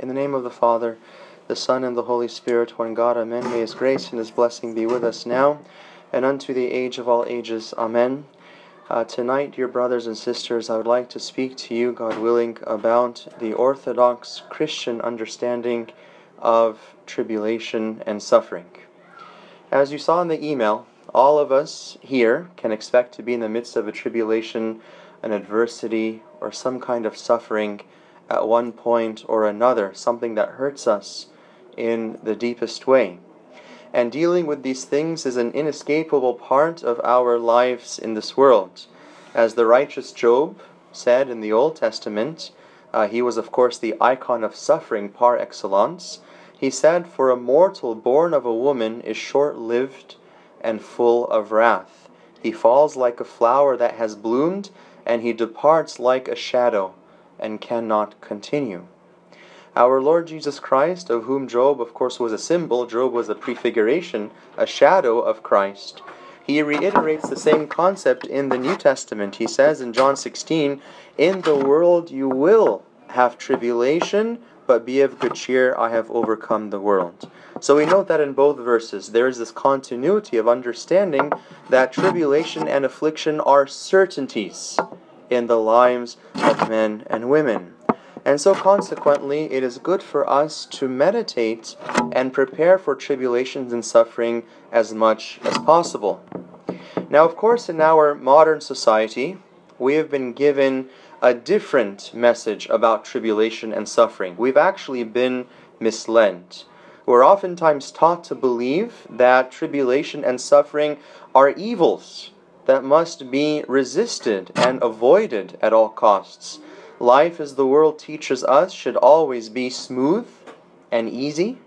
In the name of the Father, the Son, and the Holy Spirit, one God, Amen. May His grace and His blessing be with us now and unto the age of all ages. Amen. Uh, tonight, dear brothers and sisters, I would like to speak to you, God willing, about the Orthodox Christian understanding of tribulation and suffering. As you saw in the email, all of us here can expect to be in the midst of a tribulation, an adversity, or some kind of suffering at one point or another, something that hurts us in the deepest way. And dealing with these things is an inescapable part of our lives in this world. As the righteous Job said in the Old Testament, uh, he was, of course, the icon of suffering par excellence. He said, For a mortal born of a woman is short lived and full of wrath. He falls like a flower that has bloomed, and he departs like a shadow and cannot continue. Our Lord Jesus Christ, of whom Job, of course, was a symbol, Job was a prefiguration, a shadow of Christ. He reiterates the same concept in the New Testament. He says in John 16, In the world you will have tribulation, but be of good cheer, I have overcome the world. So we note that in both verses there is this continuity of understanding that tribulation and affliction are certainties in the lives of men and women. And so, consequently, it is good for us to meditate and prepare for tribulations and suffering as much as possible. Now, of course, in our modern society, we have been given a different message about tribulation and suffering. We've actually been misled. We're oftentimes taught to believe that tribulation and suffering are evils that must be resisted and avoided at all costs life as the world teaches us should always be smooth and easy.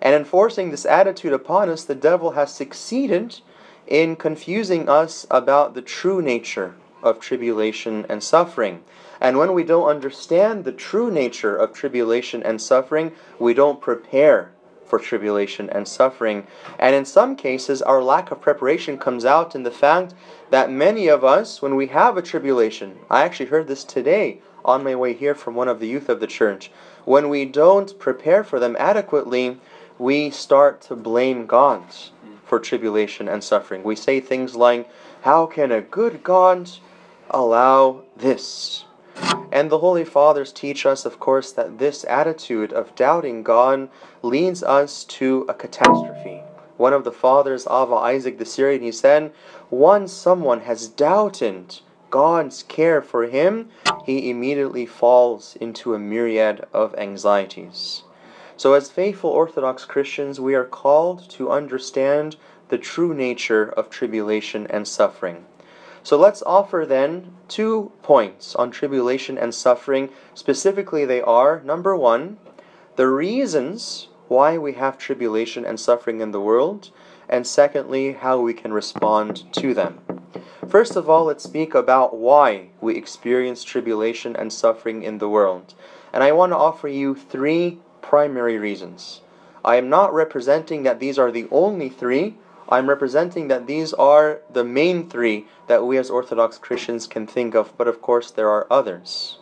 And enforcing this attitude upon us, the devil has succeeded in confusing us about the true nature of tribulation and suffering. And when we don't understand the true nature of tribulation and suffering, we don't prepare for tribulation and suffering. And in some cases, our lack of preparation comes out in the fact that many of us, when we have a tribulation, I actually heard this today on my way here from one of the youth of the church. When we don't prepare for them adequately, we start to blame God for tribulation and suffering. We say things like, How can a good God allow this? And the Holy Fathers teach us, of course, that this attitude of doubting God leads us to a catastrophe. One of the fathers, Ava Isaac the Syrian, he said, Once someone has doubted God's care for him, he immediately falls into a myriad of anxieties. So, as faithful Orthodox Christians, we are called to understand the true nature of tribulation and suffering. So, let's offer then two points on tribulation and suffering. Specifically, they are number one, the reasons why we have tribulation and suffering in the world, and secondly, how we can respond to them. First of all, let's speak about why we experience tribulation and suffering in the world. And I want to offer you three primary reasons. I am not representing that these are the only three. I'm representing that these are the main three that we as Orthodox Christians can think of, but of course there are others.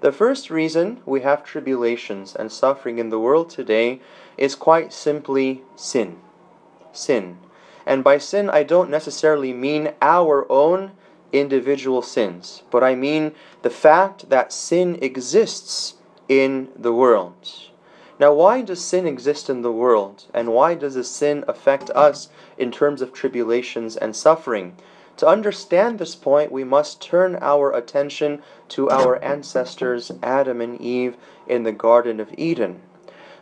The first reason we have tribulations and suffering in the world today is quite simply sin. Sin. And by sin, I don't necessarily mean our own individual sins, but I mean the fact that sin exists in the world. Now, why does sin exist in the world? And why does this sin affect us in terms of tribulations and suffering? To understand this point, we must turn our attention to our ancestors, Adam and Eve, in the Garden of Eden.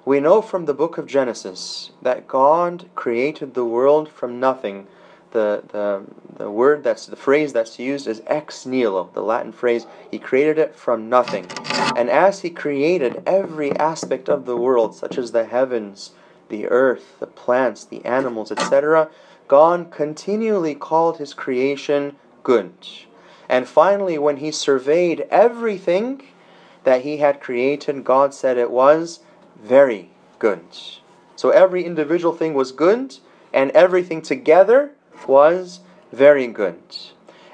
We know from the book of Genesis that God created the world from nothing. The, the, the word that's the phrase that's used is ex nihilo, the Latin phrase. He created it from nothing. And as he created every aspect of the world, such as the heavens, the earth, the plants, the animals, etc., God continually called his creation good. And finally, when he surveyed everything that he had created, God said it was very good. So every individual thing was good, and everything together was very good.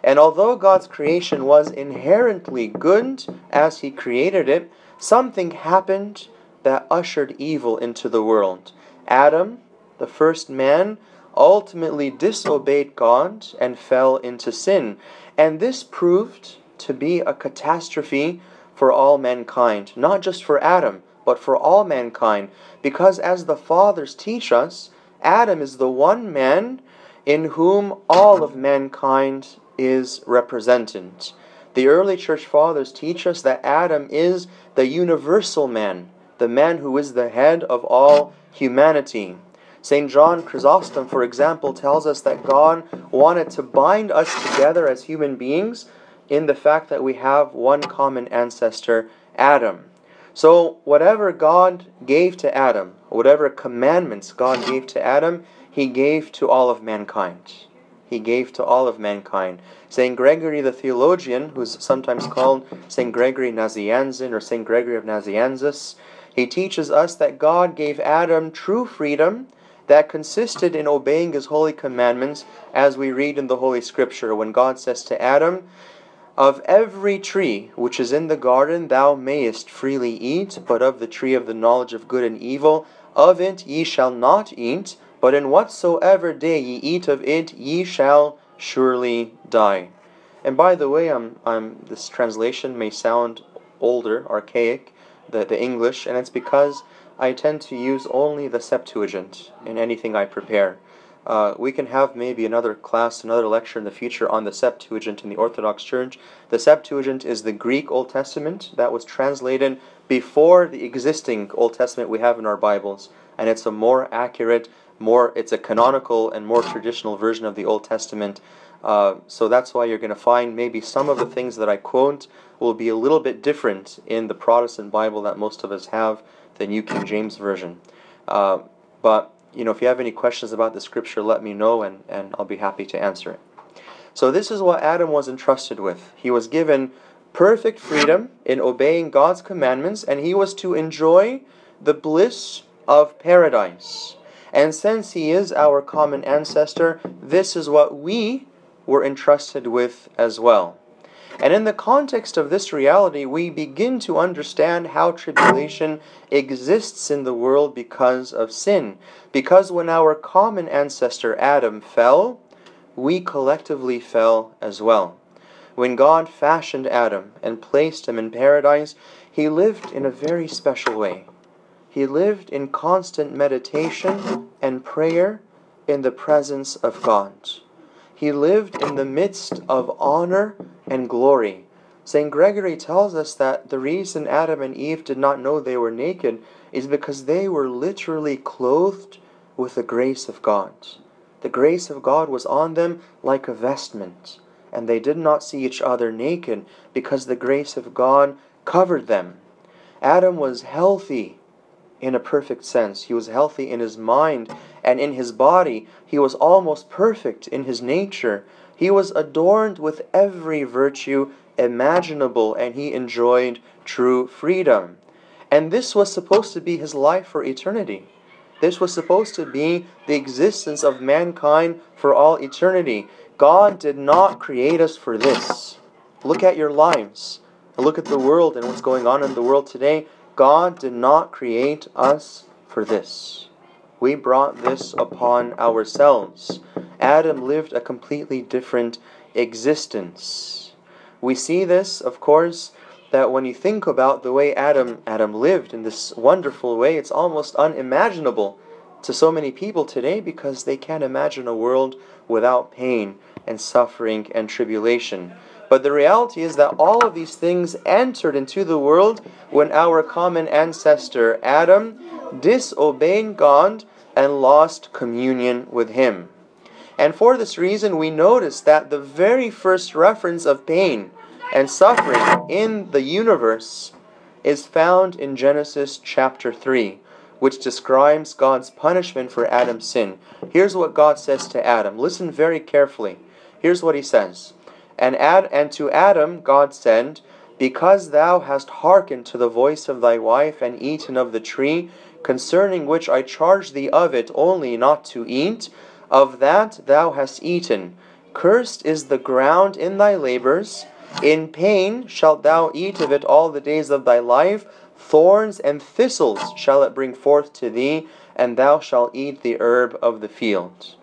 And although God's creation was inherently good as He created it, something happened that ushered evil into the world. Adam, the first man, ultimately disobeyed God and fell into sin. And this proved to be a catastrophe for all mankind, not just for Adam, but for all mankind. Because as the fathers teach us, Adam is the one man in whom all of mankind is represented. The early church fathers teach us that Adam is the universal man, the man who is the head of all humanity. St. John Chrysostom, for example, tells us that God wanted to bind us together as human beings in the fact that we have one common ancestor, Adam. So, whatever God gave to Adam, whatever commandments God gave to Adam, he gave to all of mankind. He gave to all of mankind. St. Gregory the theologian, who's sometimes called St. Gregory Nazianzen or St. Gregory of Nazianzus, he teaches us that God gave Adam true freedom that consisted in obeying his holy commandments, as we read in the Holy Scripture, when God says to Adam, Of every tree which is in the garden thou mayest freely eat, but of the tree of the knowledge of good and evil, of it ye shall not eat, but in whatsoever day ye eat of it, ye shall surely die. And by the way, I'm, I'm, this translation may sound older, archaic, the, the English, and it's because I tend to use only the Septuagint in anything I prepare. Uh, we can have maybe another class, another lecture in the future on the Septuagint in the Orthodox Church. The Septuagint is the Greek Old Testament that was translated before the existing Old Testament we have in our Bibles, and it's a more accurate, more it's a canonical and more traditional version of the Old Testament. Uh, so that's why you're going to find maybe some of the things that I quote will be a little bit different in the Protestant Bible that most of us have the New King James Version. Uh, but, you know, if you have any questions about the scripture, let me know and, and I'll be happy to answer it. So, this is what Adam was entrusted with. He was given perfect freedom in obeying God's commandments, and he was to enjoy the bliss of paradise. And since he is our common ancestor, this is what we were entrusted with as well. And in the context of this reality, we begin to understand how tribulation exists in the world because of sin. Because when our common ancestor Adam fell, we collectively fell as well. When God fashioned Adam and placed him in paradise, he lived in a very special way. He lived in constant meditation and prayer in the presence of God. He lived in the midst of honor and glory. St. Gregory tells us that the reason Adam and Eve did not know they were naked is because they were literally clothed with the grace of God. The grace of God was on them like a vestment, and they did not see each other naked because the grace of God covered them. Adam was healthy in a perfect sense. He was healthy in his mind and in his body. He was almost perfect in his nature. He was adorned with every virtue imaginable, and he enjoyed true freedom. And this was supposed to be his life for eternity. This was supposed to be the existence of mankind for all eternity. God did not create us for this. Look at your lives. Look at the world and what's going on in the world today. God did not create us for this. We brought this upon ourselves. Adam lived a completely different existence. We see this, of course, that when you think about the way Adam Adam lived in this wonderful way, it's almost unimaginable to so many people today because they can't imagine a world without pain and suffering and tribulation. But the reality is that all of these things entered into the world when our common ancestor Adam disobeyed God and lost communion with Him. And for this reason, we notice that the very first reference of pain and suffering in the universe is found in Genesis chapter 3, which describes God's punishment for Adam's sin. Here's what God says to Adam. Listen very carefully. Here's what He says. And, Ad, and to Adam God said, Because thou hast hearkened to the voice of thy wife, and eaten of the tree, concerning which I charge thee of it only not to eat, of that thou hast eaten. Cursed is the ground in thy labors. In pain shalt thou eat of it all the days of thy life. Thorns and thistles shall it bring forth to thee, and thou shalt eat the herb of the field.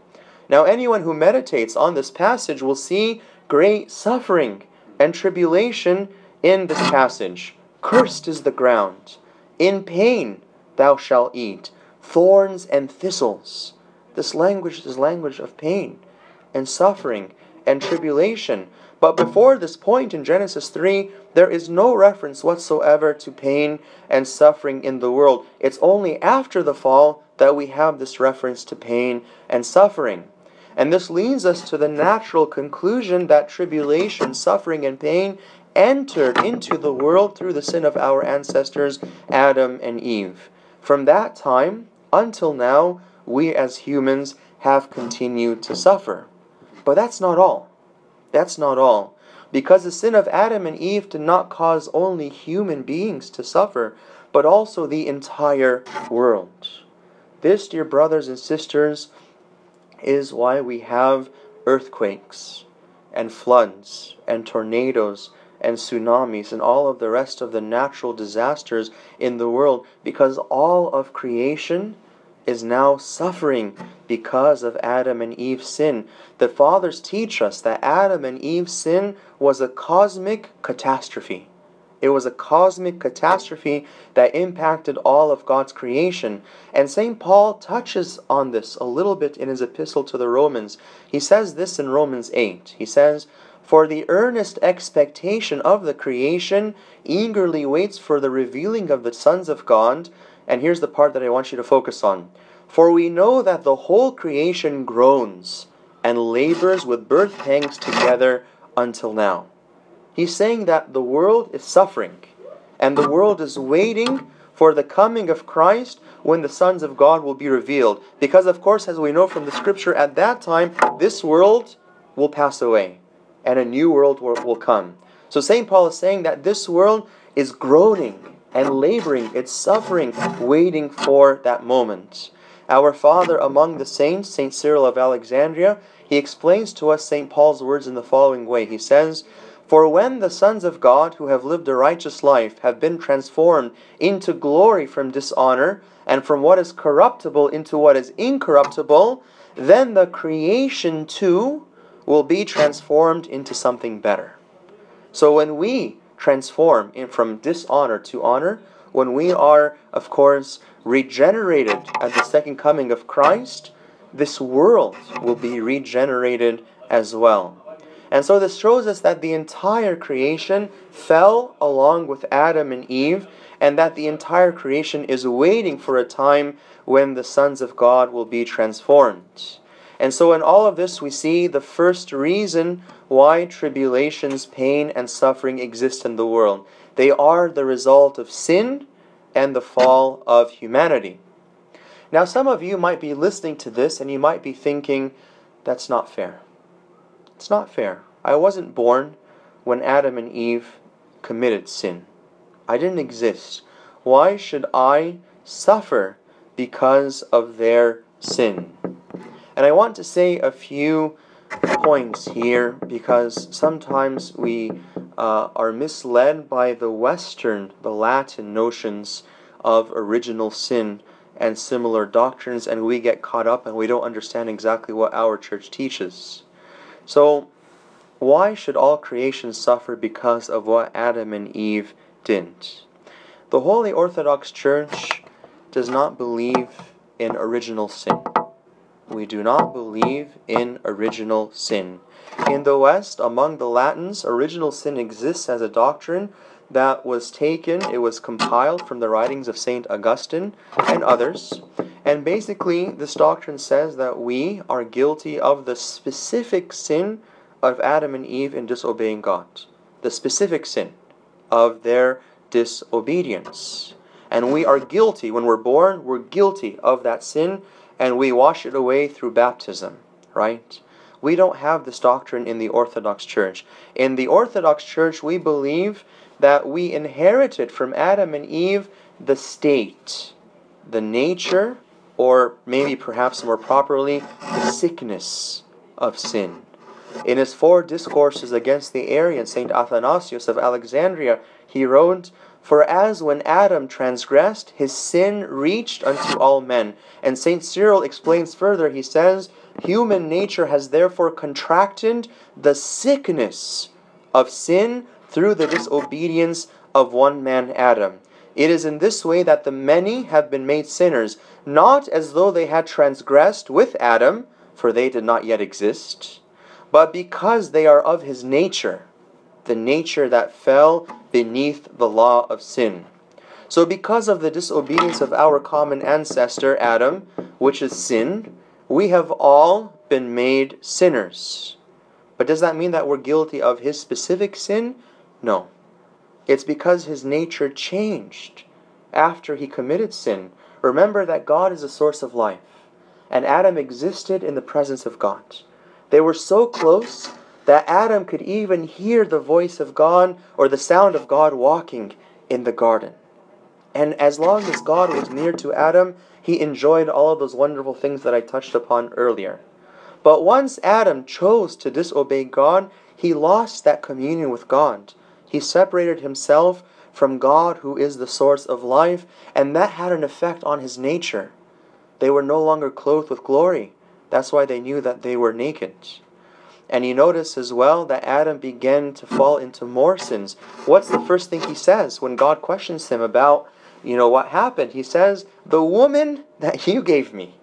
Now, anyone who meditates on this passage will see great suffering and tribulation in this passage. Cursed is the ground. In pain thou shalt eat thorns and thistles. This language is language of pain and suffering and tribulation. But before this point in Genesis 3, there is no reference whatsoever to pain and suffering in the world. It's only after the fall that we have this reference to pain and suffering. And this leads us to the natural conclusion that tribulation, suffering, and pain entered into the world through the sin of our ancestors, Adam and Eve. From that time until now, we as humans have continued to suffer. But that's not all. That's not all. Because the sin of Adam and Eve did not cause only human beings to suffer, but also the entire world. This, dear brothers and sisters, is why we have earthquakes and floods and tornadoes and tsunamis and all of the rest of the natural disasters in the world because all of creation is now suffering because of Adam and Eve's sin. The fathers teach us that Adam and Eve's sin was a cosmic catastrophe. It was a cosmic catastrophe that impacted all of God's creation. And St. Paul touches on this a little bit in his epistle to the Romans. He says this in Romans 8. He says, For the earnest expectation of the creation eagerly waits for the revealing of the sons of God and here's the part that I want you to focus on. For we know that the whole creation groans and labors with birth pangs together until now. He's saying that the world is suffering and the world is waiting for the coming of Christ when the sons of God will be revealed. Because, of course, as we know from the scripture, at that time, this world will pass away and a new world will come. So, St. Paul is saying that this world is groaning and laboring, it's suffering, waiting for that moment. Our Father among the saints, St. Cyril of Alexandria, he explains to us St. Paul's words in the following way. He says, For when the sons of God who have lived a righteous life have been transformed into glory from dishonor, and from what is corruptible into what is incorruptible, then the creation too will be transformed into something better. So when we transform from dishonor to honor when we are, of course, regenerated at the second coming of Christ, this world will be regenerated as well. And so this shows us that the entire creation fell along with Adam and Eve, and that the entire creation is waiting for a time when the sons of God will be transformed. And so, in all of this, we see the first reason why tribulations, pain, and suffering exist in the world. They are the result of sin and the fall of humanity. Now, some of you might be listening to this and you might be thinking, that's not fair. It's not fair. I wasn't born when Adam and Eve committed sin. I didn't exist. Why should I suffer because of their sin? And I want to say a few points here because sometimes we uh, are misled by the Western, the Latin notions of original sin and similar doctrines, and we get caught up and we don't understand exactly what our church teaches. So, why should all creation suffer because of what Adam and Eve didn't? The Holy Orthodox Church does not believe in original sin. We do not believe in original sin. In the West, among the Latins, original sin exists as a doctrine that was taken, it was compiled from the writings of St. Augustine and others. And basically, this doctrine says that we are guilty of the specific sin of Adam and Eve in disobeying God. The specific sin of their disobedience. And we are guilty, when we're born, we're guilty of that sin and we wash it away through baptism, right? We don't have this doctrine in the Orthodox Church. In the Orthodox Church, we believe that we inherited from Adam and Eve the state, the nature, or maybe perhaps more properly, the sickness of sin. In his four discourses against the Arian, St. Athanasius of Alexandria, he wrote, For as when Adam transgressed, his sin reached unto all men. And St. Cyril explains further, he says, Human nature has therefore contracted the sickness of sin through the disobedience of one man Adam. It is in this way that the many have been made sinners, not as though they had transgressed with Adam, for they did not yet exist, but because they are of his nature, the nature that fell beneath the law of sin. So, because of the disobedience of our common ancestor Adam, which is sin, we have all been made sinners. But does that mean that we're guilty of his specific sin? No. It's because his nature changed after he committed sin. Remember that God is a source of life, and Adam existed in the presence of God. They were so close that Adam could even hear the voice of God or the sound of God walking in the garden. And as long as God was near to Adam, he enjoyed all of those wonderful things that I touched upon earlier. But once Adam chose to disobey God, he lost that communion with God. He separated himself from God, who is the source of life, and that had an effect on his nature. They were no longer clothed with glory. That's why they knew that they were naked. And you notice as well that Adam began to fall into more sins. What's the first thing he says when God questions him about, you know, what happened? He says, The woman that you gave me.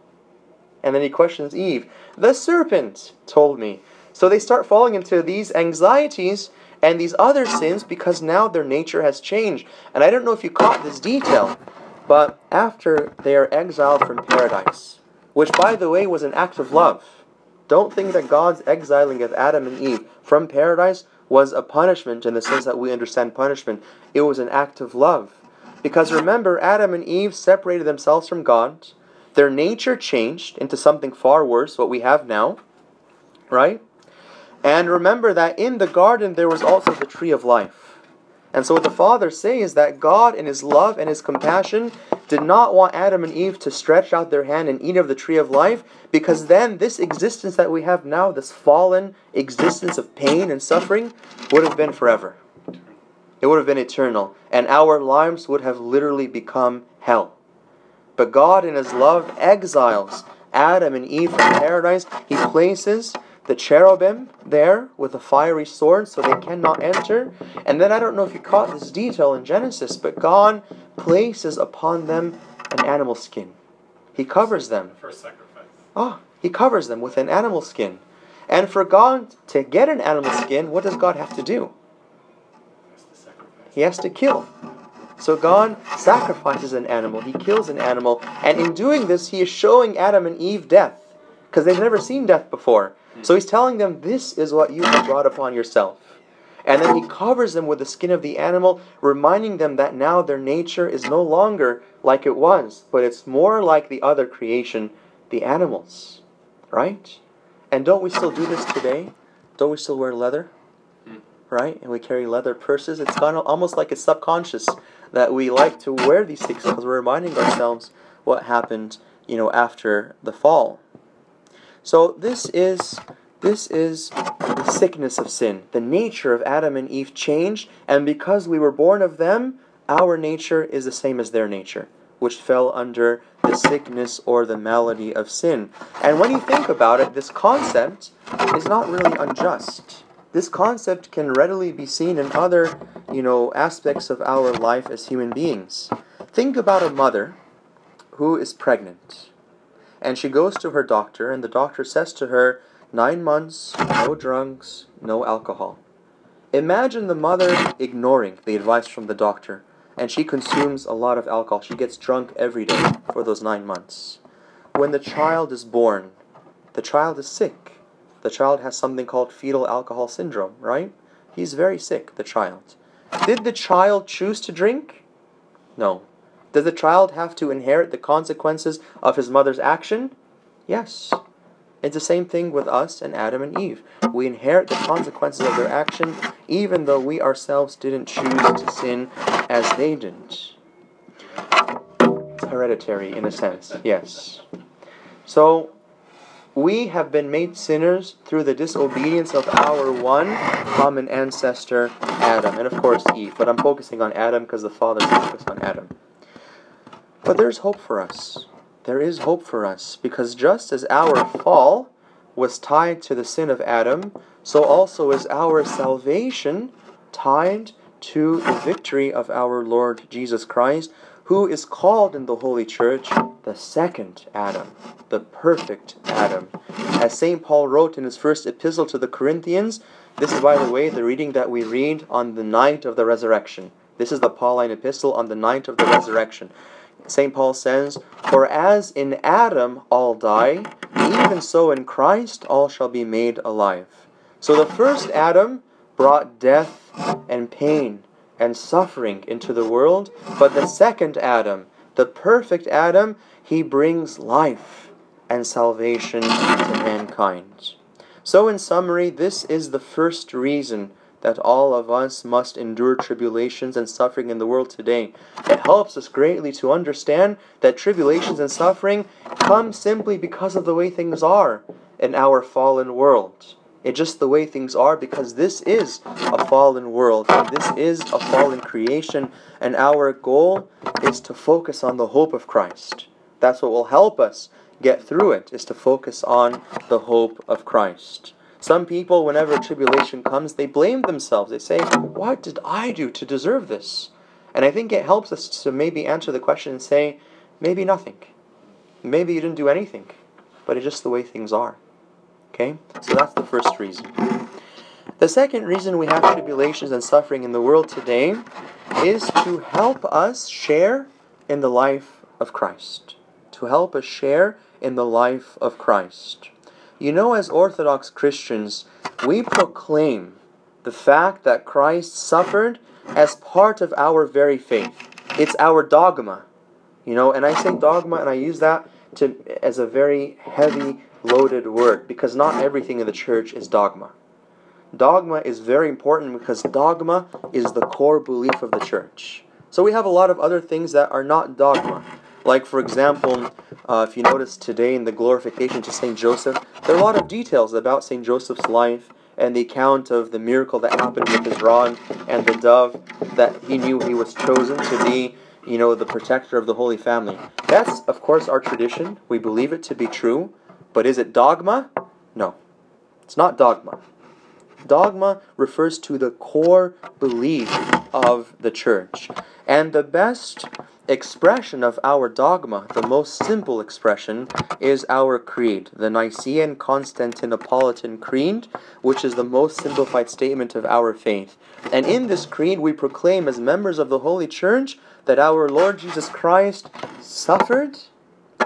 And then he questions Eve, The serpent told me. So they start falling into these anxieties and these other sins because now their nature has changed. And I don't know if you caught this detail, but after they are exiled from paradise, which by the way was an act of love don't think that God's exiling of Adam and Eve from paradise was a punishment in the sense that we understand punishment. It was an act of love. Because remember, Adam and Eve separated themselves from God. Their nature changed into something far worse, what we have now. Right? And remember that in the garden there was also the tree of life. And so what the Father says is that God, in His love and His compassion, did not want Adam and Eve to stretch out their hand and eat of the tree of life, because then this existence that we have now, this fallen existence of pain and suffering, would have been forever. It would have been eternal. And our lives would have literally become hell. But God, in His love, exiles Adam and Eve from paradise. He places the cherubim there with a fiery sword so they cannot enter. And then I don't know if you caught this detail in Genesis, but God places upon them an animal skin. He covers them. First sacrifice. Oh, he covers them with an animal skin. And for God to get an animal skin, what does God have to do? He has to kill. So God sacrifices an animal, he kills an animal, and in doing this, he is showing Adam and Eve death because they've never seen death before. So he's telling them, This is what you have brought upon yourself. And then he covers them with the skin of the animal, reminding them that now their nature is no longer like it was, but it's more like the other creation, the animals. Right? And don't we still do this today? Don't we still wear leather? Hmm. Right? And we carry leather purses. It's kind of almost like it's subconscious that we like to wear these things because we're reminding ourselves what happened, you know, after the fall. So this is this is the sickness of sin. The nature of Adam and Eve changed, and because we were born of them, our nature is the same as their nature, which fell under the sickness or the malady of sin. And when you think about it, this concept is not really unjust. This concept can readily be seen in other, you know, aspects of our life as human beings. Think about a mother who is pregnant and she goes to her doctor, and the doctor says to her, Nine months, no drugs, no alcohol. Imagine the mother ignoring the advice from the doctor, and she consumes a lot of alcohol. She gets drunk every day for those nine months. When the child is born, the child is sick. The child has something called fetal alcohol syndrome, right? He's very sick, the child. Did the child choose to drink? No. Does the child have to inherit the consequences of his mother's action? Yes. It's the same thing with us and Adam and Eve. We inherit the consequences of their action even though we ourselves didn't choose to sin as they didn't. It's hereditary in a sense, yes. So, we have been made sinners through the disobedience of our one common ancestor, Adam, and of course Eve. But I'm focusing on Adam because the Father focused on Adam. But there's hope for us. There is hope for us because just as our fall was tied to the sin of Adam, so also is our salvation tied to the victory of our Lord Jesus Christ, who is called in the Holy Church the second Adam, the perfect Adam. As St. Paul wrote in his first epistle to the Corinthians, this is, by the way, the reading that we read on the night of the resurrection. This is the Pauline epistle on the night of the resurrection. St. Paul says, For as in Adam all die, even so in Christ all shall be made alive. So the first Adam brought death and pain and suffering into the world, but the second Adam, the perfect Adam, he brings life and salvation to mankind. So, in summary, this is the first reason that all of us must endure tribulations and suffering in the world today. It helps us greatly to understand that tribulations and suffering come simply because of the way things are in our fallen world. It's just the way things are because this is a fallen world and this is a fallen creation, and our goal is to focus on the hope of Christ. That's what will help us get through it, is to focus on the hope of Christ. Some people, whenever tribulation comes, they blame themselves. They say, What did I do to deserve this? And I think it helps us to maybe answer the question and say, Maybe nothing. Maybe you didn't do anything, but it's just the way things are. Okay? So that's the first reason. The second reason we have tribulations and suffering in the world today is to help us share in the life of Christ. To help us share in the life of Christ. You know, as Orthodox Christians, we proclaim the fact that Christ suffered as part of our very faith. It's our dogma. You know, and I say dogma and I use that to as a very heavy loaded word because not everything in the church is dogma. Dogma is very important because dogma is the core belief of the church. So we have a lot of other things that are not dogma. Like, for example, uh, if you notice today in the glorification to St. Joseph, there are a lot of details about St. Joseph's life and the account of the miracle that happened with his rod and the dove that he knew he was chosen to be, you know, the protector of the Holy Family. That's, of course, our tradition. We believe it to be true. But is it dogma? No. It's not dogma. Dogma refers to the core belief of the church. And the best expression of our dogma, the most simple expression, is our creed, the Nicene Constantinopolitan Creed, which is the most simplified statement of our faith. And in this creed, we proclaim as members of the Holy Church that our Lord Jesus Christ suffered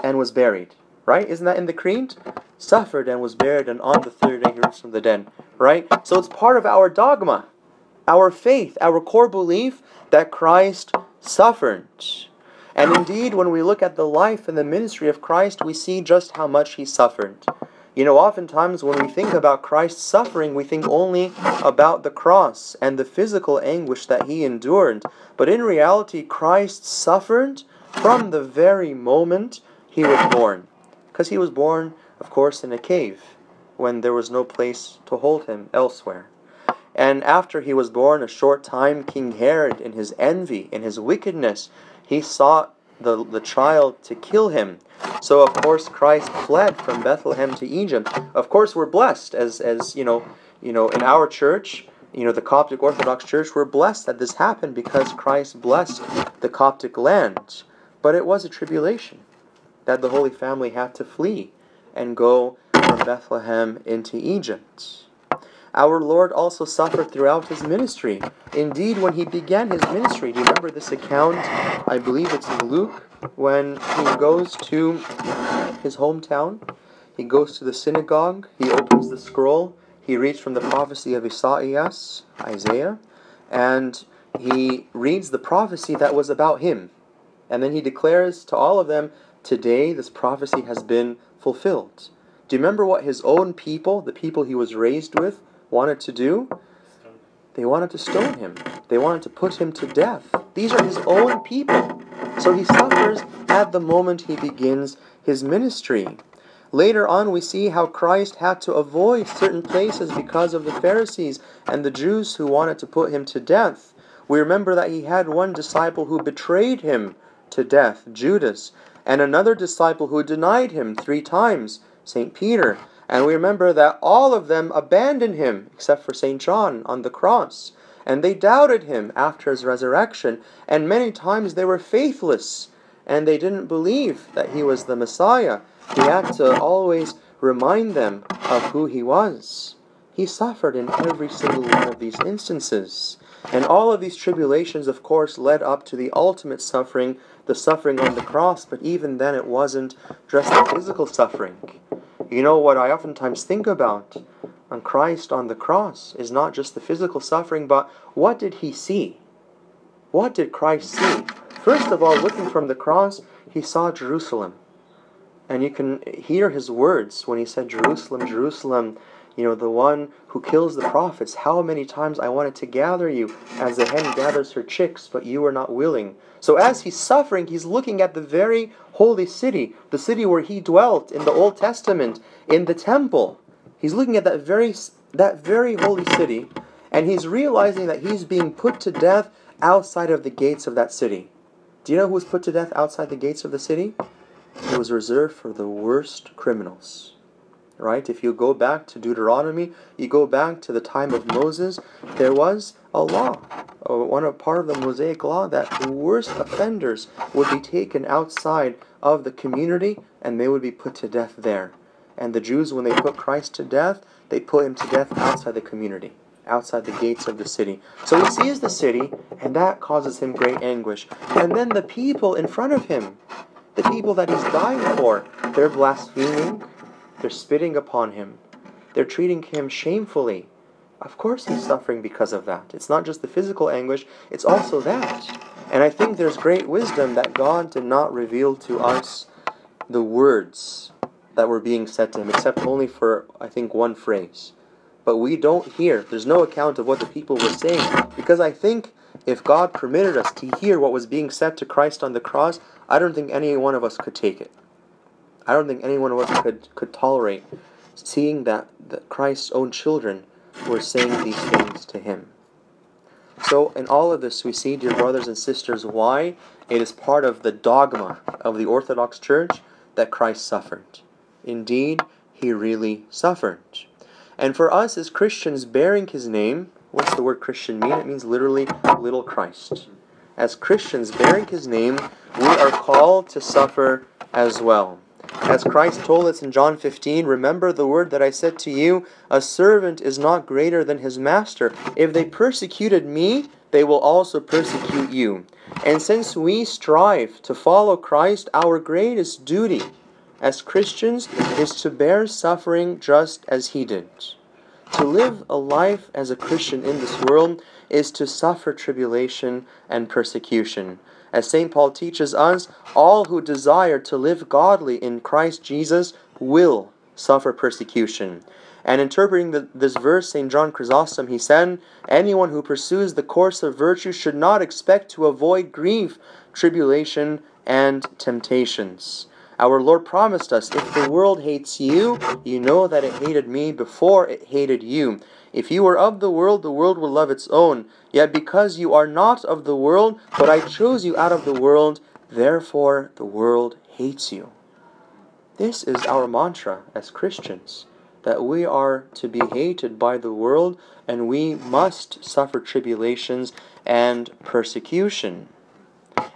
and was buried right? Isn't that in the creed? Suffered and was buried, and on the third day he rose from the dead, right? So it's part of our dogma, our faith, our core belief that Christ suffered. And indeed, when we look at the life and the ministry of Christ, we see just how much he suffered. You know, oftentimes when we think about Christ's suffering, we think only about the cross and the physical anguish that he endured. But in reality, Christ suffered from the very moment he was born because he was born, of course, in a cave when there was no place to hold him elsewhere. And after he was born, a short time, King Herod, in his envy, in his wickedness, he sought the, the child to kill him. So, of course, Christ fled from Bethlehem to Egypt. Of course, we're blessed, as, as you know, you know, in our church, you know, the Coptic Orthodox Church, we're blessed that this happened because Christ blessed the Coptic land. But it was a tribulation that the Holy Family had to flee and go from Bethlehem into Egypt. Our Lord also suffered throughout his ministry. Indeed, when he began his ministry, do you remember this account? I believe it's in Luke, when he goes to his hometown, he goes to the synagogue, he opens the scroll, he reads from the prophecy of Isaiah, Isaiah, and he reads the prophecy that was about him. And then he declares to all of them Today, this prophecy has been fulfilled. Do you remember what his own people, the people he was raised with, wanted to do? They wanted to stone him. They wanted to put him to death. These are his own people. So he suffers at the moment he begins his ministry. Later on, we see how Christ had to avoid certain places because of the Pharisees and the Jews who wanted to put him to death. We remember that he had one disciple who betrayed him to death, Judas, and another disciple who denied him three times, St. Peter. And we remember that all of them abandoned him, except for St. John on the cross. And they doubted him after his resurrection, and many times they were faithless, and they didn't believe that he was the Messiah. He had to always remind them of who he was. He suffered in every single one of these instances. And all of these tribulations, of course, led up to the ultimate suffering, the suffering on the cross, but even then it wasn't just the physical suffering. You know what I oftentimes think about on Christ on the cross is not just the physical suffering, but what did he see? What did Christ see? First of all, looking from the cross, he saw Jerusalem. And you can hear his words when he said, Jerusalem, Jerusalem, you know, the one who kills the prophets. How many times I wanted to gather you as the hen gathers her chicks, but you were not willing. So as he's suffering, he's looking at the very holy city, the city where he dwelt in the Old Testament, in the temple. He's looking at that very that very holy city, and he's realizing that he's being put to death outside of the gates of that city. Do you know who was put to death outside the gates of the city? It was reserved for the worst criminals. Right? If you go back to Deuteronomy, you go back to the time of Moses, there was a law, uh, one a part of the Mosaic law, that the worst offenders would be taken outside of the community and they would be put to death there. And the Jews, when they put Christ to death, they put him to death outside the community, outside the gates of the city. So he sees the city, and that causes him great anguish. And then the people in front of him, the people that he's dying for, they're blaspheming, they're spitting upon him, they're treating him shamefully. Of course, he's suffering because of that. It's not just the physical anguish, it's also that. And I think there's great wisdom that God did not reveal to us the words that were being said to him, except only for, I think, one phrase. But we don't hear, there's no account of what the people were saying, because I think if God permitted us to hear what was being said to Christ on the cross, I don't think any one of us could take it. I don't think any one of us could, could tolerate seeing that, that Christ's own children were saying these things to him. So, in all of this, we see, dear brothers and sisters, why it is part of the dogma of the Orthodox Church that Christ suffered. Indeed, he really suffered. And for us as Christians bearing his name, what's the word Christian mean? It means literally little Christ. As Christians bearing his name, we are called to suffer as well. As Christ told us in John 15, remember the word that I said to you, a servant is not greater than his master. If they persecuted me, they will also persecute you. And since we strive to follow Christ, our greatest duty as Christians is to bear suffering just as he did. To live a life as a Christian in this world is to suffer tribulation and persecution. As St. Paul teaches us, all who desire to live godly in Christ Jesus will suffer persecution. And interpreting the, this verse, St. John Chrysostom, he said, Anyone who pursues the course of virtue should not expect to avoid grief, tribulation, and temptations. Our Lord promised us, if the world hates you, you know that it hated me before it hated you. If you were of the world, the world will love its own. Yet because you are not of the world, but I chose you out of the world, therefore the world hates you. This is our mantra as Christians that we are to be hated by the world and we must suffer tribulations and persecution.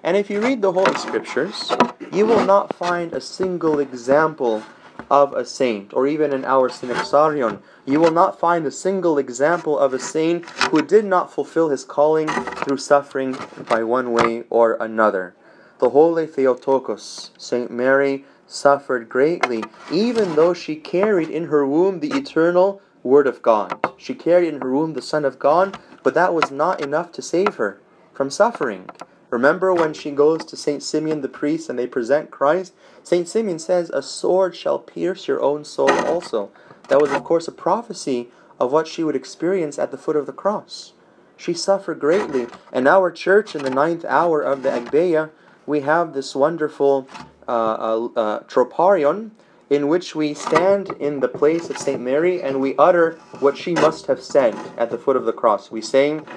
And if you read the Holy Scriptures, you will not find a single example of a saint, or even in our Synaxarion, you will not find a single example of a saint who did not fulfill his calling through suffering by one way or another. The holy Theotokos, Saint Mary, suffered greatly, even though she carried in her womb the eternal Word of God. She carried in her womb the Son of God, but that was not enough to save her from suffering. Remember when she goes to St. Simeon the priest and they present Christ? St. Simeon says, A sword shall pierce your own soul also. That was, of course, a prophecy of what she would experience at the foot of the cross. She suffered greatly. And our church, in the ninth hour of the Agpeya, we have this wonderful uh, uh, uh, troparion in which we stand in the place of St. Mary and we utter what she must have said at the foot of the cross. We sing,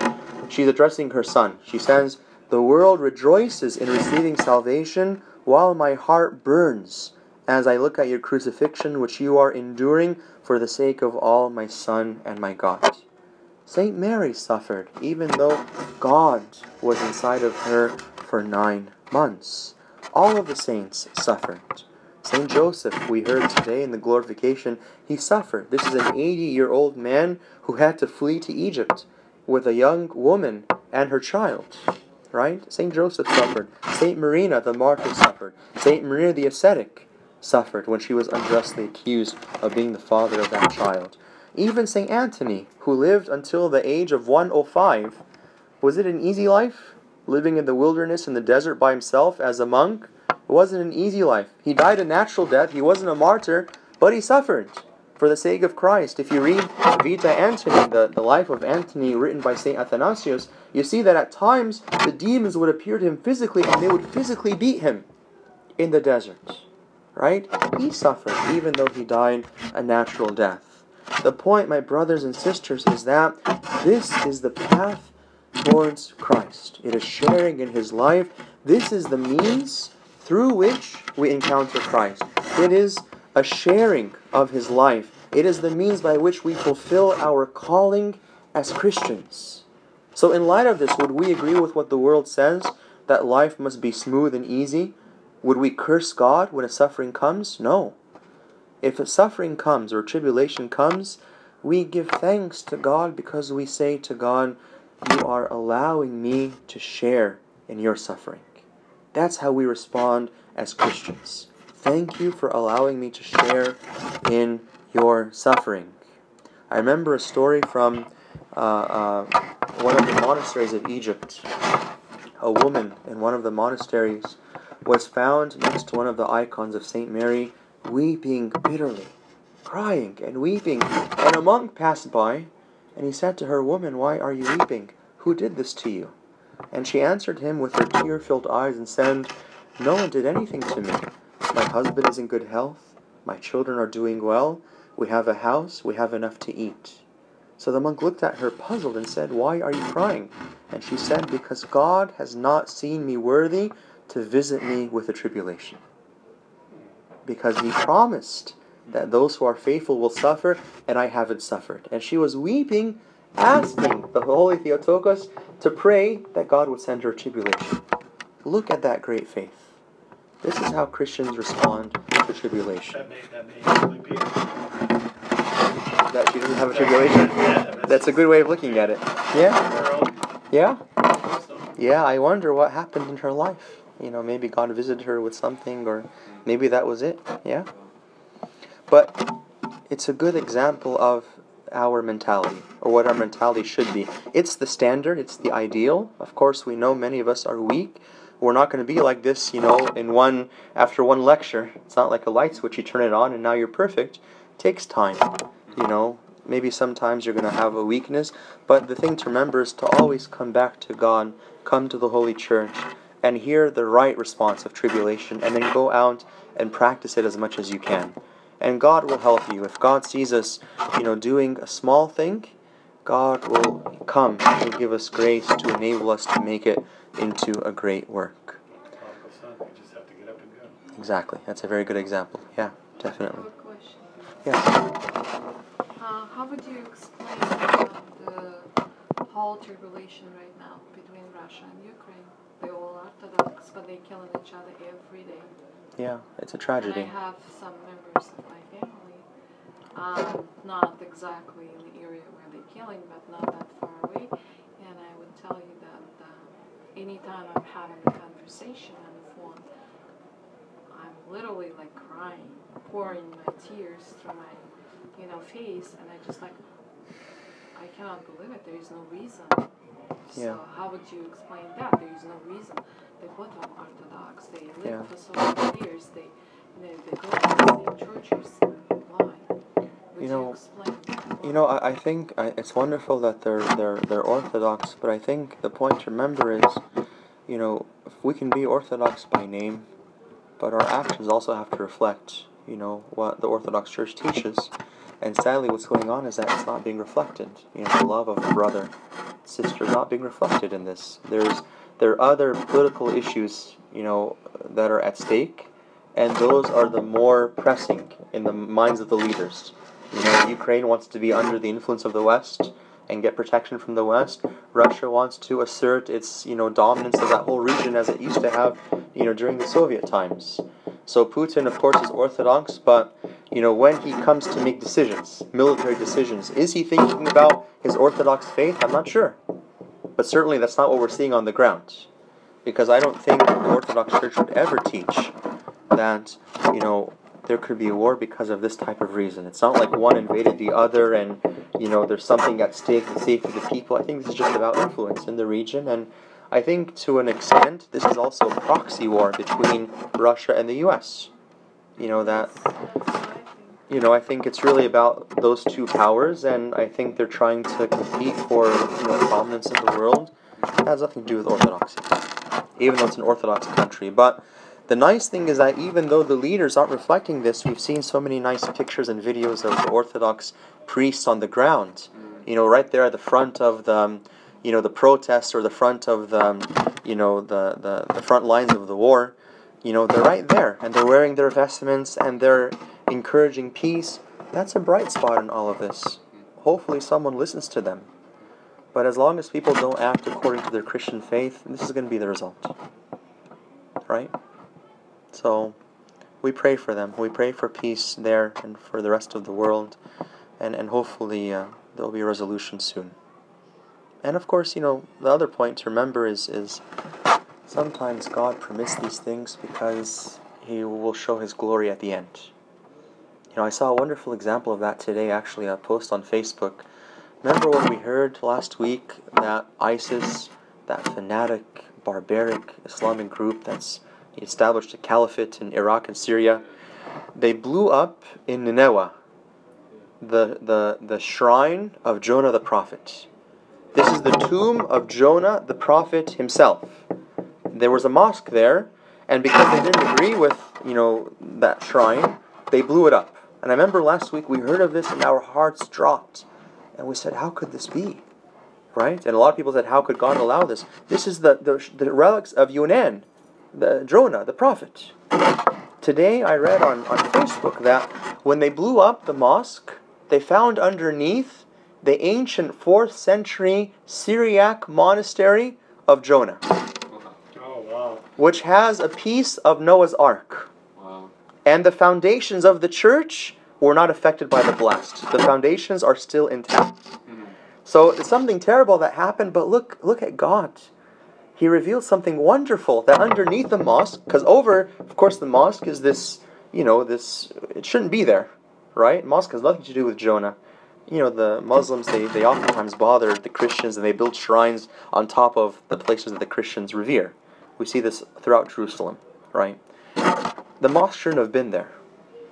she's addressing her son. She says, The world rejoices in receiving salvation while my heart burns as I look at your crucifixion, which you are enduring for the sake of all my Son and my God. St. Mary suffered, even though God was inside of her for nine months. All of the saints suffered. St. Joseph, we heard today in the glorification, he suffered. This is an 80 year old man who had to flee to Egypt with a young woman and her child. Right? St. Joseph suffered. St. Marina, the martyr, suffered. St. Marina the ascetic suffered when she was unjustly accused of being the father of that child. Even St. Anthony, who lived until the age of 105, was it an easy life? Living in the wilderness in the desert by himself as a monk? It wasn't an easy life. He died a natural death. He wasn't a martyr, but he suffered for the sake of Christ. If you read Vita Antony, the, the life of Antony written by St. Athanasius, you see that at times the demons would appear to him physically and they would physically beat him in the desert. Right? He suffered even though he died a natural death. The point, my brothers and sisters, is that this is the path towards Christ. It is sharing in his life. This is the means through which we encounter Christ. It is a sharing of his life. It is the means by which we fulfill our calling as Christians. So, in light of this, would we agree with what the world says that life must be smooth and easy? Would we curse God when a suffering comes? No. If a suffering comes or tribulation comes, we give thanks to God because we say to God, You are allowing me to share in your suffering. That's how we respond as Christians. Thank you for allowing me to share in your suffering. I remember a story from uh, uh, one of the monasteries of Egypt. A woman in one of the monasteries was found next to one of the icons of St. Mary, weeping bitterly, crying and weeping. And a monk passed by, and he said to her, Woman, why are you weeping? Who did this to you? And she answered him with her tear filled eyes and said, No one did anything to me. My husband is in good health. My children are doing well. We have a house. We have enough to eat. So the monk looked at her puzzled and said, Why are you crying? And she said, Because God has not seen me worthy to visit me with a tribulation. Because he promised that those who are faithful will suffer, and I haven't suffered. And she was weeping, asking the Holy Theotokos to pray that God would send her tribulation. Look at that great faith. This is how Christians respond tribulation. That may, that may be That she doesn't have a tribulation? That's a good way of looking at it. Yeah? Yeah? Yeah, I wonder what happened in her life. You know, maybe God visited her with something, or maybe that was it. Yeah? But it's a good example of our mentality, or what our mentality should be. It's the standard, it's the ideal. Of course, we know many of us are weak. We're not going to be like this, you know, in one after one lecture. It's not like a light switch, you turn it on and now you're perfect. It takes time. You know, maybe sometimes you're going to have a weakness, but the thing to remember is to always come back to God, come to the Holy Church, and hear the right response of tribulation, and then go out and practice it as much as you can. And God will help you. If God sees us, you know, doing a small thing, God will come and give us grace to enable us to make it into a great work. You just have to get up and go. Exactly. That's a very good example. Yeah, definitely. I have a question. Yes. Uh, how would you explain uh, the whole tribulation right now between Russia and Ukraine? They're all Orthodox, but they're killing each other every day. Yeah, it's a And tragedy. I have some members of my family, um, not exactly in the area where they're killing, but not that far away. And I would tell you that anytime I'm having a conversation on the phone, I'm literally like crying, pouring my tears through my, you know, face, and I just like, I cannot believe it. There is no reason. Yeah. So how would you explain that? There is no reason. They both are Orthodox. They live Yeah. for so many years. They, you know, they go to the same churches. Why? Would You know, explain that? You know, I, I think I, it's wonderful that they're they're they're orthodox, but I think the point to remember is, you know, if we can be orthodox by name, but our actions also have to reflect, you know, what the Orthodox Church teaches. And sadly, what's going on is that it's not being reflected. You know, the love of brother, sister, not being reflected in this. There's there are other political issues, you know, that are at stake, and those are the more pressing in the minds of the leaders. You know, Ukraine wants to be under the influence of the West and get protection from the West. Russia wants to assert its, you know, dominance of that whole region as it used to have, you know, during the Soviet times. So Putin, of course, is orthodox, but you know, when he comes to make decisions, military decisions, is he thinking about his orthodox faith? I'm not sure. But certainly that's not what we're seeing on the ground. Because I don't think the Orthodox Church would ever teach that, you know, there could be a war because of this type of reason. It's not like one invaded the other and, you know, there's something at stake, the safety of the people. I think this is just about influence in the region. And I think to an extent, this is also a proxy war between Russia and the U.S. You know, that you know, I think it's really about those two powers, and I think they're trying to compete for you know, dominance in the world. It has nothing to do with orthodoxy, even though it's an orthodox country. But the nice thing is that even though the leaders aren't reflecting this, we've seen so many nice pictures and videos of the Orthodox priests on the ground. You know, right there at the front of the, um, you know, the protests or the front of the, um, you know, the, the, the front lines of the war. You know, they're right there, and they're wearing their vestments, and they're encouraging peace, that's a bright spot in all of this. Hopefully, someone listens to them. But as long as people don't act according to their Christian faith, this is going to be the result. Right? So, we pray for them. We pray for peace there and for the rest of the world. And, and hopefully, uh, there will be a resolution soon. And of course, you know, the other point to remember is, is sometimes God permits these things because He will show His glory at the end. You know, I saw a wonderful example of that today, actually, a post on Facebook. Remember what we heard last week that ISIS, that fanatic, barbaric Islamic group that's established a caliphate in Iraq and Syria, they blew up in Nineveh the, the, the shrine of Jonah the prophet. This is the tomb of Jonah the prophet himself. There was a mosque there, and because they didn't agree with, you know, that shrine, they blew it up. And I remember last week we heard of this and our hearts dropped. And we said, How could this be? Right? And a lot of people said, How could God allow this? This is the, the, the relics of Yunan, the Jonah, the prophet. Today I read on, on Facebook that when they blew up the mosque, they found underneath the ancient 4th century Syriac monastery of Jonah. Oh, wow. Which has a piece of Noah's Ark and the foundations of the church were not affected by the blast. The foundations are still intact. Mm-hmm. So it's something terrible that happened, but look, look at God. He revealed something wonderful that underneath the mosque, because over, of course, the mosque is this, you know, this, it shouldn't be there, right? Mosque has nothing to do with Jonah. You know, the Muslims, they, they oftentimes bother the Christians and they build shrines on top of the places that the Christians revere. We see this throughout Jerusalem, right? the mosque shouldn't have been there.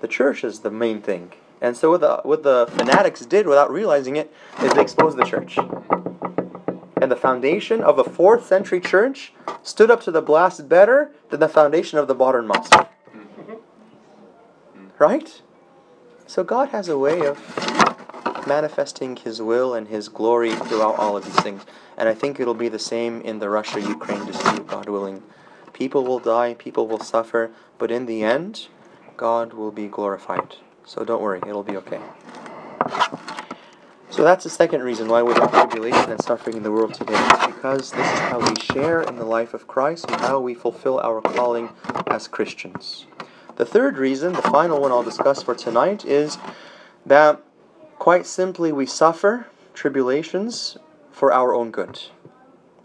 The church is the main thing. And so what the, what the fanatics did without realizing it is they exposed the church. And the foundation of a 4th century church stood up to the blast better than the foundation of the modern mosque. Right? So God has a way of manifesting His will and His glory throughout all of these things. And I think it'll be the same in the Russia Ukraine dispute, God willing. People will die, people will suffer, but in the end, God will be glorified. So don't worry, it'll be okay. So that's the second reason why we have tribulation and suffering in the world today. It's because this is how we share in the life of Christ and how we fulfill our calling as Christians. The third reason, the final one I'll discuss for tonight, is that quite simply we suffer tribulations for our own good.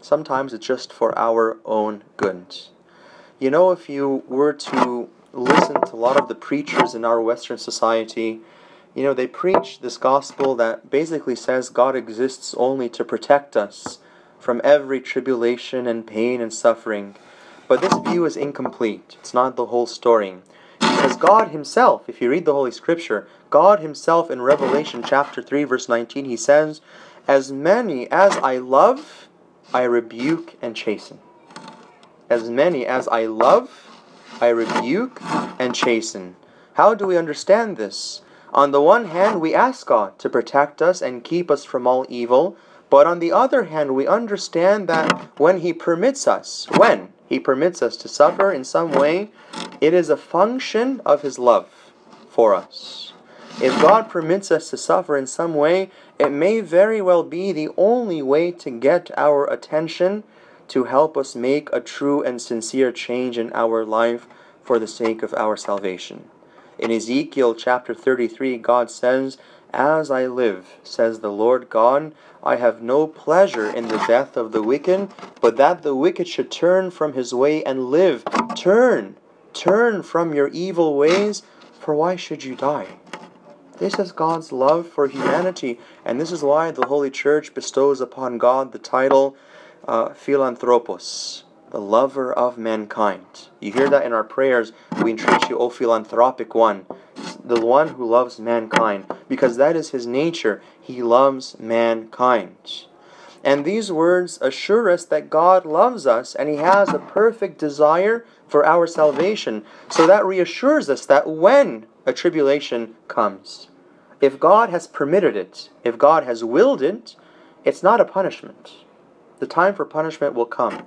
Sometimes it's just for our own good. You know, if you were to listen to a lot of the preachers in our Western society, you know, they preach this gospel that basically says God exists only to protect us from every tribulation and pain and suffering. But this view is incomplete. It's not the whole story. Because God Himself, if you read the Holy Scripture, God Himself in Revelation chapter 3, verse 19, He says, As many as I love, I rebuke and chasten. As many as I love, I rebuke and chasten. How do we understand this? On the one hand, we ask God to protect us and keep us from all evil, but on the other hand, we understand that when He permits us, when He permits us to suffer in some way, it is a function of His love for us. If God permits us to suffer in some way, it may very well be the only way to get our attention to help us make a true and sincere change in our life for the sake of our salvation. In Ezekiel chapter 33, God says, As I live, says the Lord God, I have no pleasure in the death of the wicked, but that the wicked should turn from his way and live. Turn, turn from your evil ways, for why should you die? This is God's love for humanity, and this is why the Holy Church bestows upon God the title uh, philanthropos, the lover of mankind. You hear that in our prayers. We entreat you, O philanthropic one, the one who loves mankind, because that is his nature. He loves mankind. And these words assure us that God loves us and he has a perfect desire for our salvation. So that reassures us that when a tribulation comes, if God has permitted it, if God has willed it, it's not a punishment. The time for punishment will come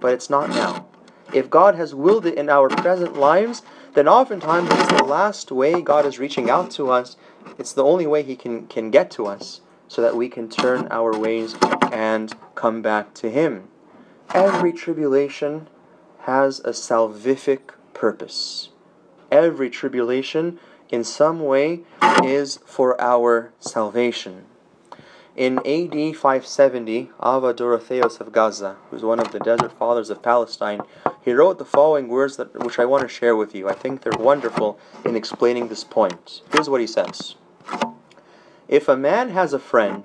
but it's not now. If God has willed it in our present lives, then oftentimes it's the last way God is reaching out to us. It's the only way He can, can get to us so that we can turn our ways and come back to Him. Every tribulation has a salvific purpose. Every tribulation, in some way, is for our salvation. In AD 570, Ava Dorotheos of Gaza, who's one of the desert fathers of Palestine, he wrote the following words that, which I want to share with you. I think they're wonderful in explaining this point. Here's what he says If a man has a friend,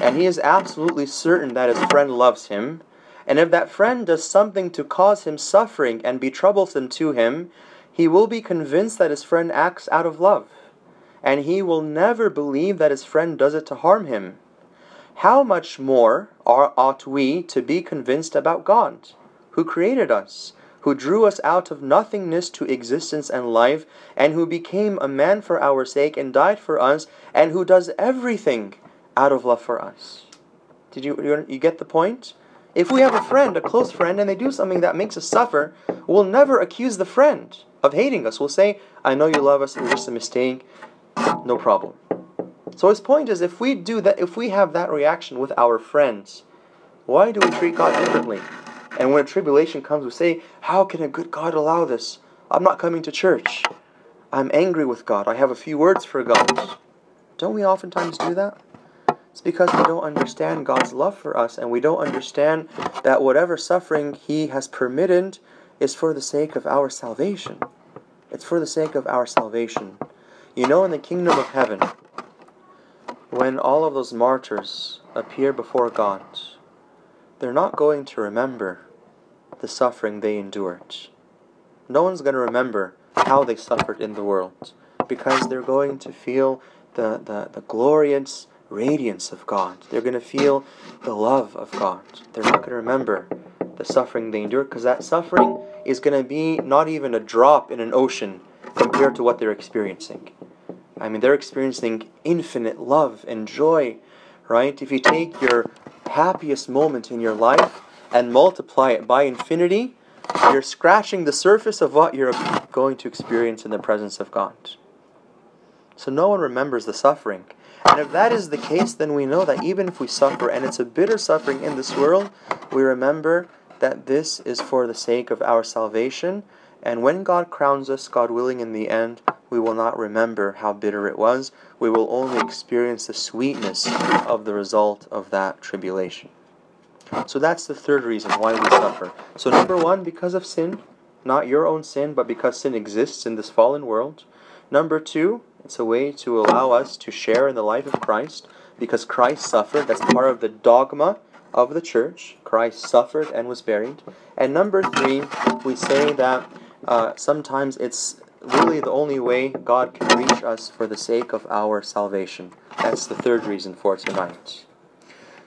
and he is absolutely certain that his friend loves him, and if that friend does something to cause him suffering and be troublesome to him, he will be convinced that his friend acts out of love, and he will never believe that his friend does it to harm him how much more are, ought we to be convinced about God, who created us, who drew us out of nothingness to existence and life, and who became a man for our sake and died for us, and who does everything out of love for us? Did you, you, you get the point? If we have a friend, a close friend, and they do something that makes us suffer, we'll never accuse the friend of hating us. We'll say, I know you love us, it was just a mistake, no problem. So his point is if we do that if we have that reaction with our friends, why do we treat God differently? And when a tribulation comes, we say, How can a good God allow this? I'm not coming to church. I'm angry with God. I have a few words for God. Don't we oftentimes do that? It's because we don't understand God's love for us and we don't understand that whatever suffering He has permitted is for the sake of our salvation. It's for the sake of our salvation. You know, in the kingdom of heaven, when all of those martyrs appear before God, they're not going to remember the suffering they endured. No one's going to remember how they suffered in the world because they're going to feel the, the, the glorious radiance of God. They're going to feel the love of God. They're not going to remember the suffering they endured because that suffering is going to be not even a drop in an ocean compared to what they're experiencing. I mean, they're experiencing infinite love and joy, right? If you take your happiest moment in your life and multiply it by infinity, you're scratching the surface of what you're going to experience in the presence of God. So no one remembers the suffering. And if that is the case, then we know that even if we suffer, and it's a bitter suffering in this world, we remember that this is for the sake of our salvation. And when God crowns us, God willing, in the end, we will not remember how bitter it was. We will only experience the sweetness of the result of that tribulation. So that's the third reason why we suffer. So, number one, because of sin, not your own sin, but because sin exists in this fallen world. Number two, it's a way to allow us to share in the life of Christ because Christ suffered. That's part of the dogma of the church. Christ suffered and was buried. And number three, we say that uh, sometimes it's really the only way God can reach us for the sake of our salvation. That's the third reason for tonight.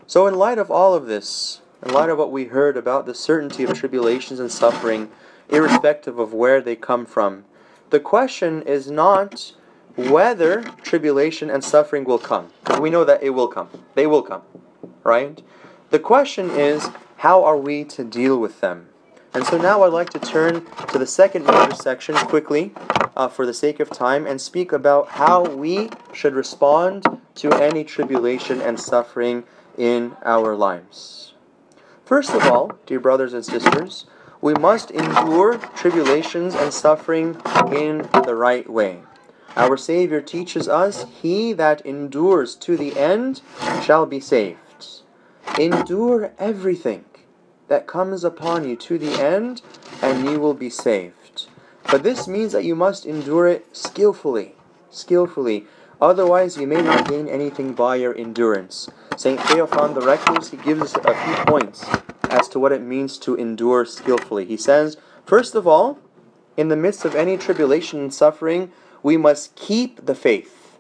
So, in light of all of this, in light of what we heard about the certainty of tribulations and suffering, irrespective of where they come from, the question is not whether tribulation and suffering will come. We know that it will come. They will come. Right? The question is, how are we to deal with them? And so now I'd like to turn to the second major section quickly uh, for the sake of time and speak about how we should respond to any tribulation and suffering in our lives. First of all, dear brothers and sisters, we must endure tribulations and suffering in the right way. Our Savior teaches us, He that endures to the end shall be saved. Endure everything that comes upon you to the end, and you will be saved. But this means that you must endure it skillfully, skillfully. Otherwise, you may not gain anything by your endurance. St. Theophan the Recluse, he gives us a few points as to what it means to endure skillfully. He says, first of all, in the midst of any tribulation and suffering, we must keep the faith.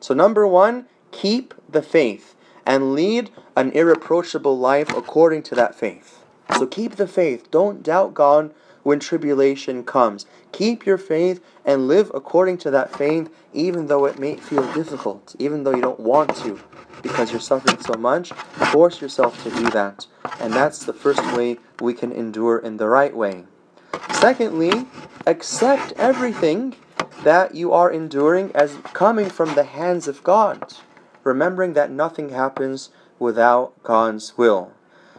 So, number one, keep the faith and lead an irreproachable life according to that faith. So, keep the faith. Don't doubt God when tribulation comes. Keep your faith and live according to that faith, even though it may feel difficult, even though you don't want to, because you're suffering so much. Force yourself to do that. And that's the first way we can endure in the right way. Secondly, accept everything that you are enduring as coming from the hands of God, remembering that nothing happens without God's will.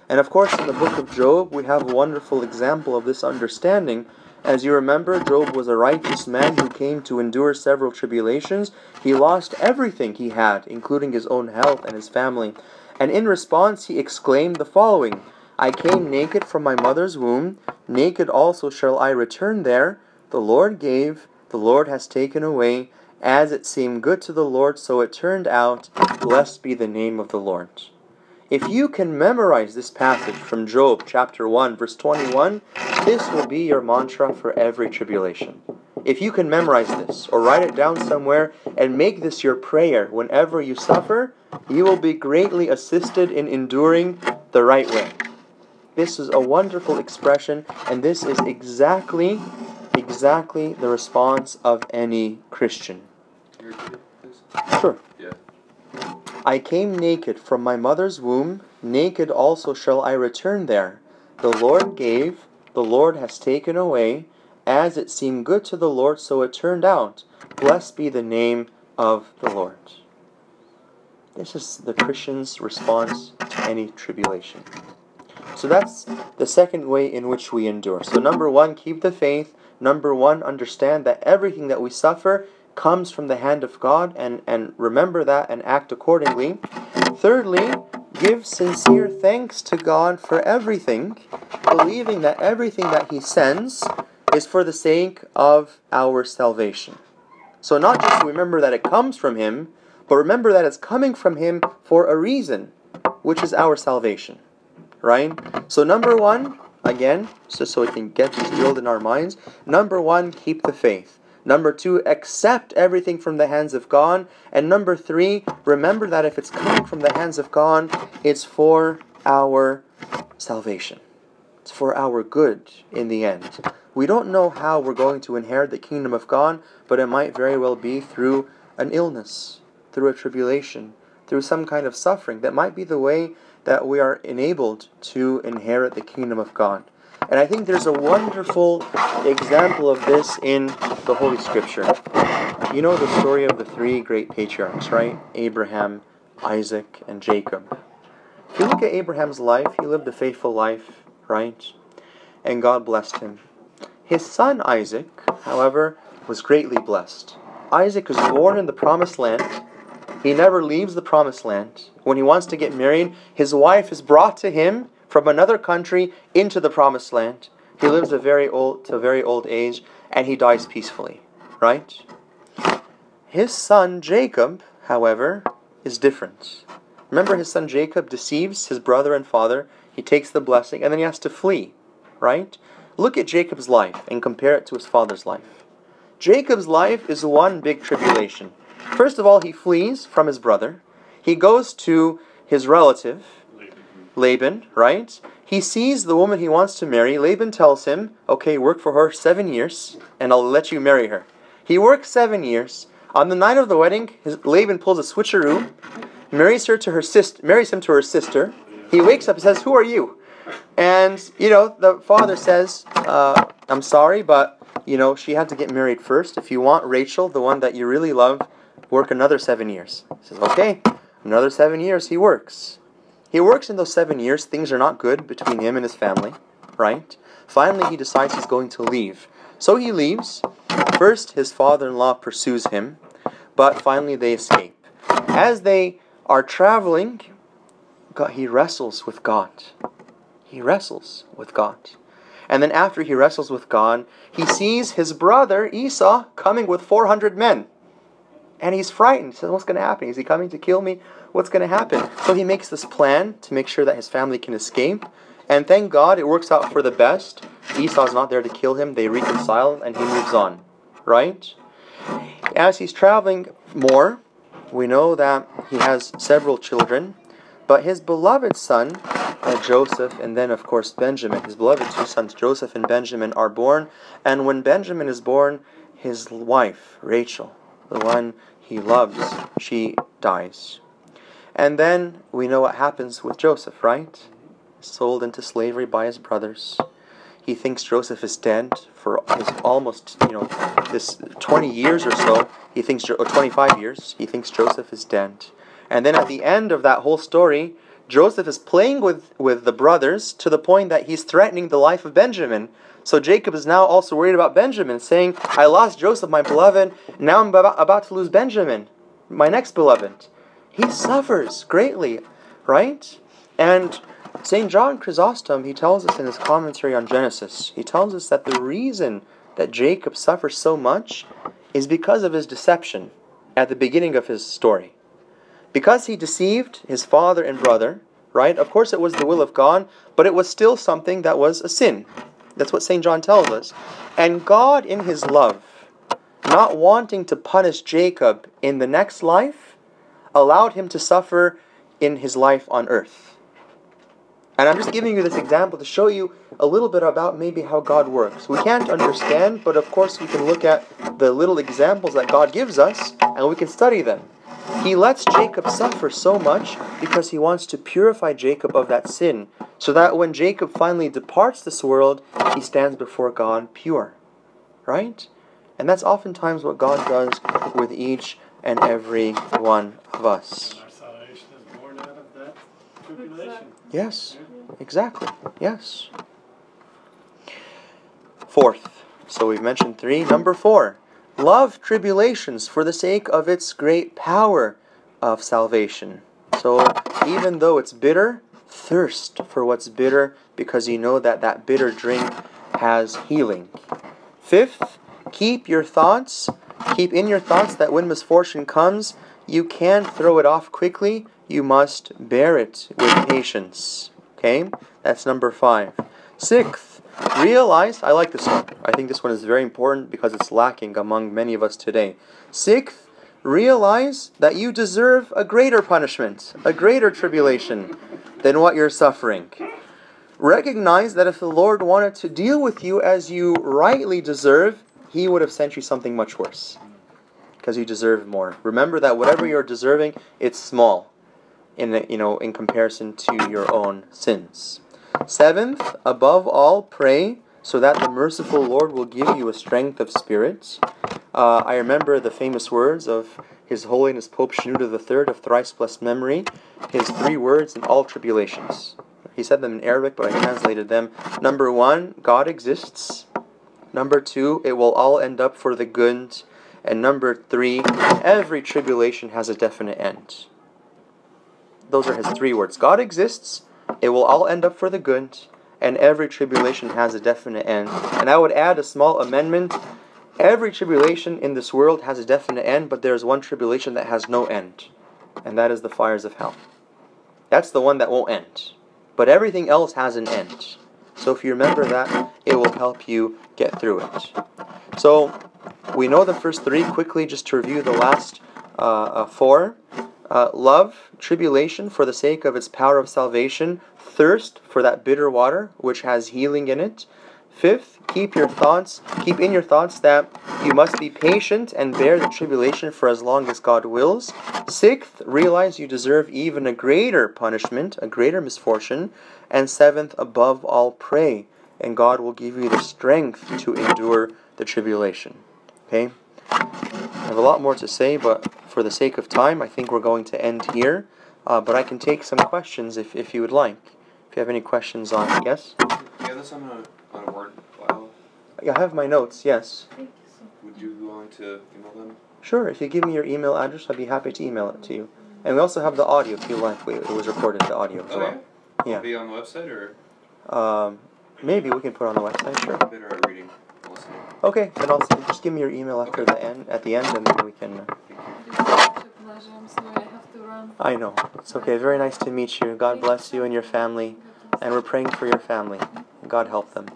And of course, in the book of Job, we have a wonderful example of this understanding. As you remember, Job was a righteous man who came to endure several tribulations. He lost everything he had, including his own health and his family. And in response, he exclaimed the following I came naked from my mother's womb, naked also shall I return there. The Lord gave, the Lord has taken away. As it seemed good to the Lord, so it turned out. Blessed be the name of the Lord. If you can memorize this passage from Job chapter 1, verse 21, this will be your mantra for every tribulation. If you can memorize this or write it down somewhere and make this your prayer whenever you suffer, you will be greatly assisted in enduring the right way. This is a wonderful expression, and this is exactly, exactly the response of any Christian. Sure. Yeah. I came naked from my mother's womb, naked also shall I return there. The Lord gave, the Lord has taken away. As it seemed good to the Lord, so it turned out. Blessed be the name of the Lord. This is the Christian's response to any tribulation. So that's the second way in which we endure. So, number one, keep the faith. Number one, understand that everything that we suffer comes from the hand of God and, and remember that and act accordingly. Thirdly, give sincere thanks to God for everything, believing that everything that He sends is for the sake of our salvation. So, not just remember that it comes from Him, but remember that it's coming from Him for a reason, which is our salvation. Right? So, number one, again, just so we can get these drilled in our minds, number one, keep the faith. Number two, accept everything from the hands of God. And number three, remember that if it's coming from the hands of God, it's for our salvation. It's for our good in the end. We don't know how we're going to inherit the kingdom of God, but it might very well be through an illness, through a tribulation, through some kind of suffering. That might be the way that we are enabled to inherit the kingdom of God. And I think there's a wonderful example of this in the Holy Scripture. You know the story of the three great patriarchs, right? Abraham, Isaac, and Jacob. If you look at Abraham's life, he lived a faithful life, right? And God blessed him. His son Isaac, however, was greatly blessed. Isaac was born in the promised land. He never leaves the promised land. When he wants to get married, his wife is brought to him from another country into the promised land. He lives a very old to a very old age and he dies peacefully, right? His son Jacob, however, is different. Remember his son Jacob deceives his brother and father, he takes the blessing and then he has to flee, right? Look at Jacob's life and compare it to his father's life. Jacob's life is one big tribulation. First of all, he flees from his brother. He goes to his relative, Laban, right? He sees the woman he wants to marry. Laban tells him, Okay, work for her seven years, and I'll let you marry her. He works seven years. On the night of the wedding, his, Laban pulls a switcheroo, marries her to her sister, marries him to her sister. He wakes up and says, "Who are you?" And you know, the father says, uh, "I'm sorry, but you know, she had to get married first. If you want Rachel, the one that you really love, work another seven years." He says, "Okay." Another seven years, he works. He works in those seven years. Things are not good between him and his family, right? Finally, he decides he's going to leave. So he leaves. First, his father in law pursues him, but finally they escape. As they are traveling, God, he wrestles with God. He wrestles with God. And then after he wrestles with God, he sees his brother Esau coming with 400 men. And he's frightened. He says, What's going to happen? Is he coming to kill me? What's going to happen? So he makes this plan to make sure that his family can escape. And thank God it works out for the best. Esau's not there to kill him. They reconcile and he moves on. Right? As he's traveling more, we know that he has several children. But his beloved son, uh, Joseph, and then of course Benjamin, his beloved two sons, Joseph and Benjamin, are born. And when Benjamin is born, his wife, Rachel, the one he loves, she dies. And then we know what happens with Joseph, right? Sold into slavery by his brothers. He thinks Joseph is dead for almost, you know, this 20 years or so. He thinks, or 25 years, he thinks Joseph is dead. And then at the end of that whole story, Joseph is playing with, with the brothers to the point that he's threatening the life of Benjamin. So Jacob is now also worried about Benjamin, saying, I lost Joseph, my beloved, now I'm about, to lose Benjamin, my next beloved. He suffers greatly, right? And St. John Chrysostom, he tells us in his commentary on Genesis, he tells us that the reason that Jacob suffers so much is because of his deception at the beginning of his story. Because he deceived his father and brother, right? Of course, it was the will of God, but it was still something that was a sin. That's what St. John tells us. And God, in his love, not wanting to punish Jacob in the next life, allowed him to suffer in his life on earth. And I'm just giving you this example to show you a little bit about maybe how God works. We can't understand, but of course we can look at the little examples that God gives us and we can study them. He lets Jacob suffer so much because he wants to purify Jacob of that sin, so that when Jacob finally departs this world, he stands before God pure. Right? And that's oftentimes what God does with each and every one of us. Our salvation is born out of that tribulation. Yes, exactly. Yes. Fourth. So we've mentioned three. Number four. Love tribulations for the sake of its great power of salvation. So even though it's bitter, thirst for what's bitter because you know that that bitter drink has healing. Fifth, keep your thoughts, keep in your thoughts that when misfortune comes, you can't throw it off quickly, you must bear it with patience. Okay? That's number five. Sixth, realize, I like this one. I think this one is very important because it's lacking among many of us today. Sixth, realize that you deserve a greater punishment, a greater tribulation than what you're suffering. Recognize that if the Lord wanted to deal with you as you rightly deserve, He would have sent you something much worse because you deserve more. Remember that whatever you're deserving, it's small in you know in comparison to your own sins. Seventh, above all, pray so that the merciful Lord will give you a strength of spirit. Uh, I remember the famous words of His Holiness Pope Shenouda III of thrice blessed memory, his three words in all tribulations. He said them in Arabic, but I translated them. Number one, God exists. Number two, it will all end up for the good. And number three, every tribulation has a definite end. Those are his three words. God exists, it will all end up for the good, and every tribulation has a definite end. And I would add a small amendment. Every tribulation in this world has a definite end, but there is one tribulation that has no end, and that is the fires of hell. That's the one that won't end. But everything else has an end. So if you remember that, it will help you get through it. So we know the first three quickly, just to review the last uh, uh, four. Uh, love tribulation for the sake of its power of salvation, thirst for that bitter water which has healing in it. Fifth, keep your thoughts, keep in your thoughts that you must be patient and bear the tribulation for as long as God wills. Sixth, realize you deserve even a greater punishment, a greater misfortune. And seventh, above all, pray, and God will give you the strength to endure the tribulation. Okay? I have a lot more to say, but for the sake of time, I think we're going to end here. Uh, but I can take some questions if, if you would like. If you have any questions on yes? Do you have this on a, on a Word file? I have my notes, yes. Thank you Would you be willing to email them? Sure, if you give me your email address, I'd be happy to email it to you. And we also have the audio if you like. We, it was recorded, the audio as Oh, well. yeah? Yeah. Be on the website or Um, maybe we can put it on the website, sure. better at reading and listening? Okay, then I'll just give me your email after the end, at the end, and then we can. Uh. I know it's okay. Very nice to meet you. God bless you and your family, and we're praying for your family. God help them.